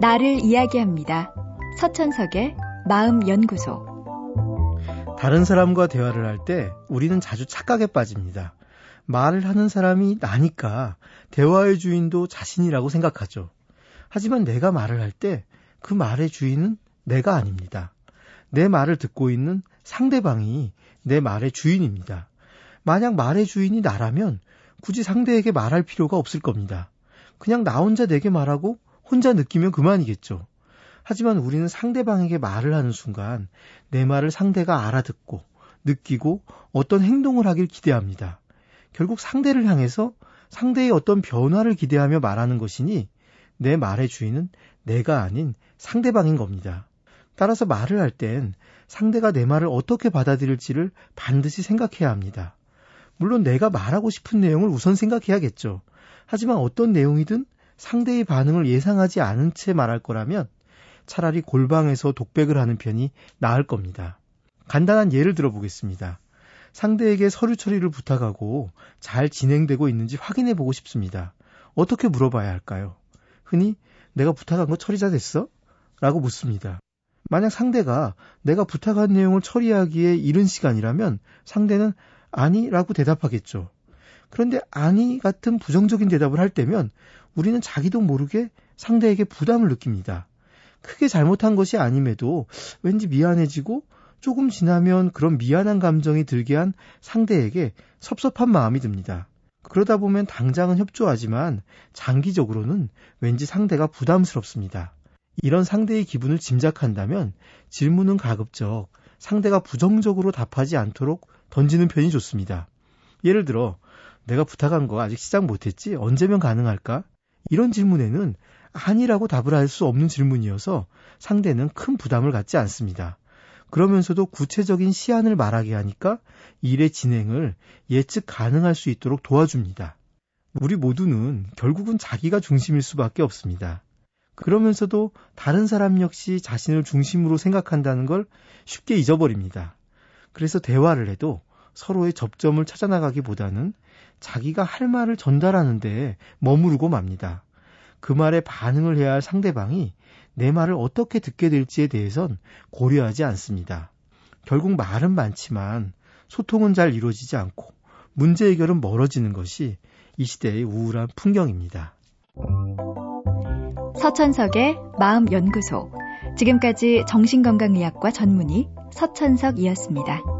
나를 이야기합니다. 서천석의 마음연구소. 다른 사람과 대화를 할 때 우리는 자주 착각에 빠집니다. 말을 하는 사람이 나니까 대화의 주인도 자신이라고 생각하죠. 하지만 내가 말을 할 때 그 말의 주인은 내가 아닙니다. 내 말을 듣고 있는 상대방이 내 말의 주인입니다. 만약 말의 주인이 나라면 굳이 상대에게 말할 필요가 없을 겁니다. 그냥 나 혼자 내게 말하고 혼자 느끼면 그만이겠죠. 하지만 우리는 상대방에게 말을 하는 순간 내 말을 상대가 알아듣고 느끼고 어떤 행동을 하길 기대합니다. 결국 상대를 향해서 상대의 어떤 변화를 기대하며 말하는 것이니 내 말의 주인은 내가 아닌 상대방인 겁니다. 따라서 말을 할 땐 상대가 내 말을 어떻게 받아들일지를 반드시 생각해야 합니다. 물론 내가 말하고 싶은 내용을 우선 생각해야겠죠. 하지만 어떤 내용이든 상대의 반응을 예상하지 않은 채 말할 거라면 차라리 골방에서 독백을 하는 편이 나을 겁니다. 간단한 예를 들어보겠습니다. 상대에게 서류 처리를 부탁하고 잘 진행되고 있는지 확인해 보고 싶습니다. 어떻게 물어봐야 할까요? 흔히 내가 부탁한 거 처리 다 됐어? 라고 묻습니다. 만약 상대가 내가 부탁한 내용을 처리하기에 이른 시간이라면 상대는 아니 라고 대답하겠죠. 그런데 아니 같은 부정적인 대답을 할 때면 우리는 자기도 모르게 상대에게 부담을 느낍니다. 크게 잘못한 것이 아님에도 왠지 미안해지고 조금 지나면 그런 미안한 감정이 들게 한 상대에게 섭섭한 마음이 듭니다. 그러다 보면 당장은 협조하지만 장기적으로는 왠지 상대가 부담스럽습니다. 이런 상대의 기분을 짐작한다면 질문은 가급적 상대가 부정적으로 답하지 않도록 던지는 편이 좋습니다. 예를 들어, 내가 부탁한 거 아직 시작 못했지? 언제면 가능할까? 이런 질문에는 아니라고 답을 할 수 없는 질문이어서 상대는 큰 부담을 갖지 않습니다. 그러면서도 구체적인 시한을 말하게 하니까 일의 진행을 예측 가능할 수 있도록 도와줍니다. 우리 모두는 결국은 자기가 중심일 수밖에 없습니다. 그러면서도 다른 사람 역시 자신을 중심으로 생각한다는 걸 쉽게 잊어버립니다. 그래서 대화를 해도 서로의 접점을 찾아나가기보다는 자기가 할 말을 전달하는데 머무르고 맙니다. 그 말에 반응을 해야 할 상대방이 내 말을 어떻게 듣게 될지에 대해선 고려하지 않습니다. 결국 말은 많지만 소통은 잘 이루어지지 않고 문제 해결은 멀어지는 것이 이 시대의 우울한 풍경입니다. 서천석의 마음연구소. 지금까지 정신건강의학과 전문의 서천석이었습니다.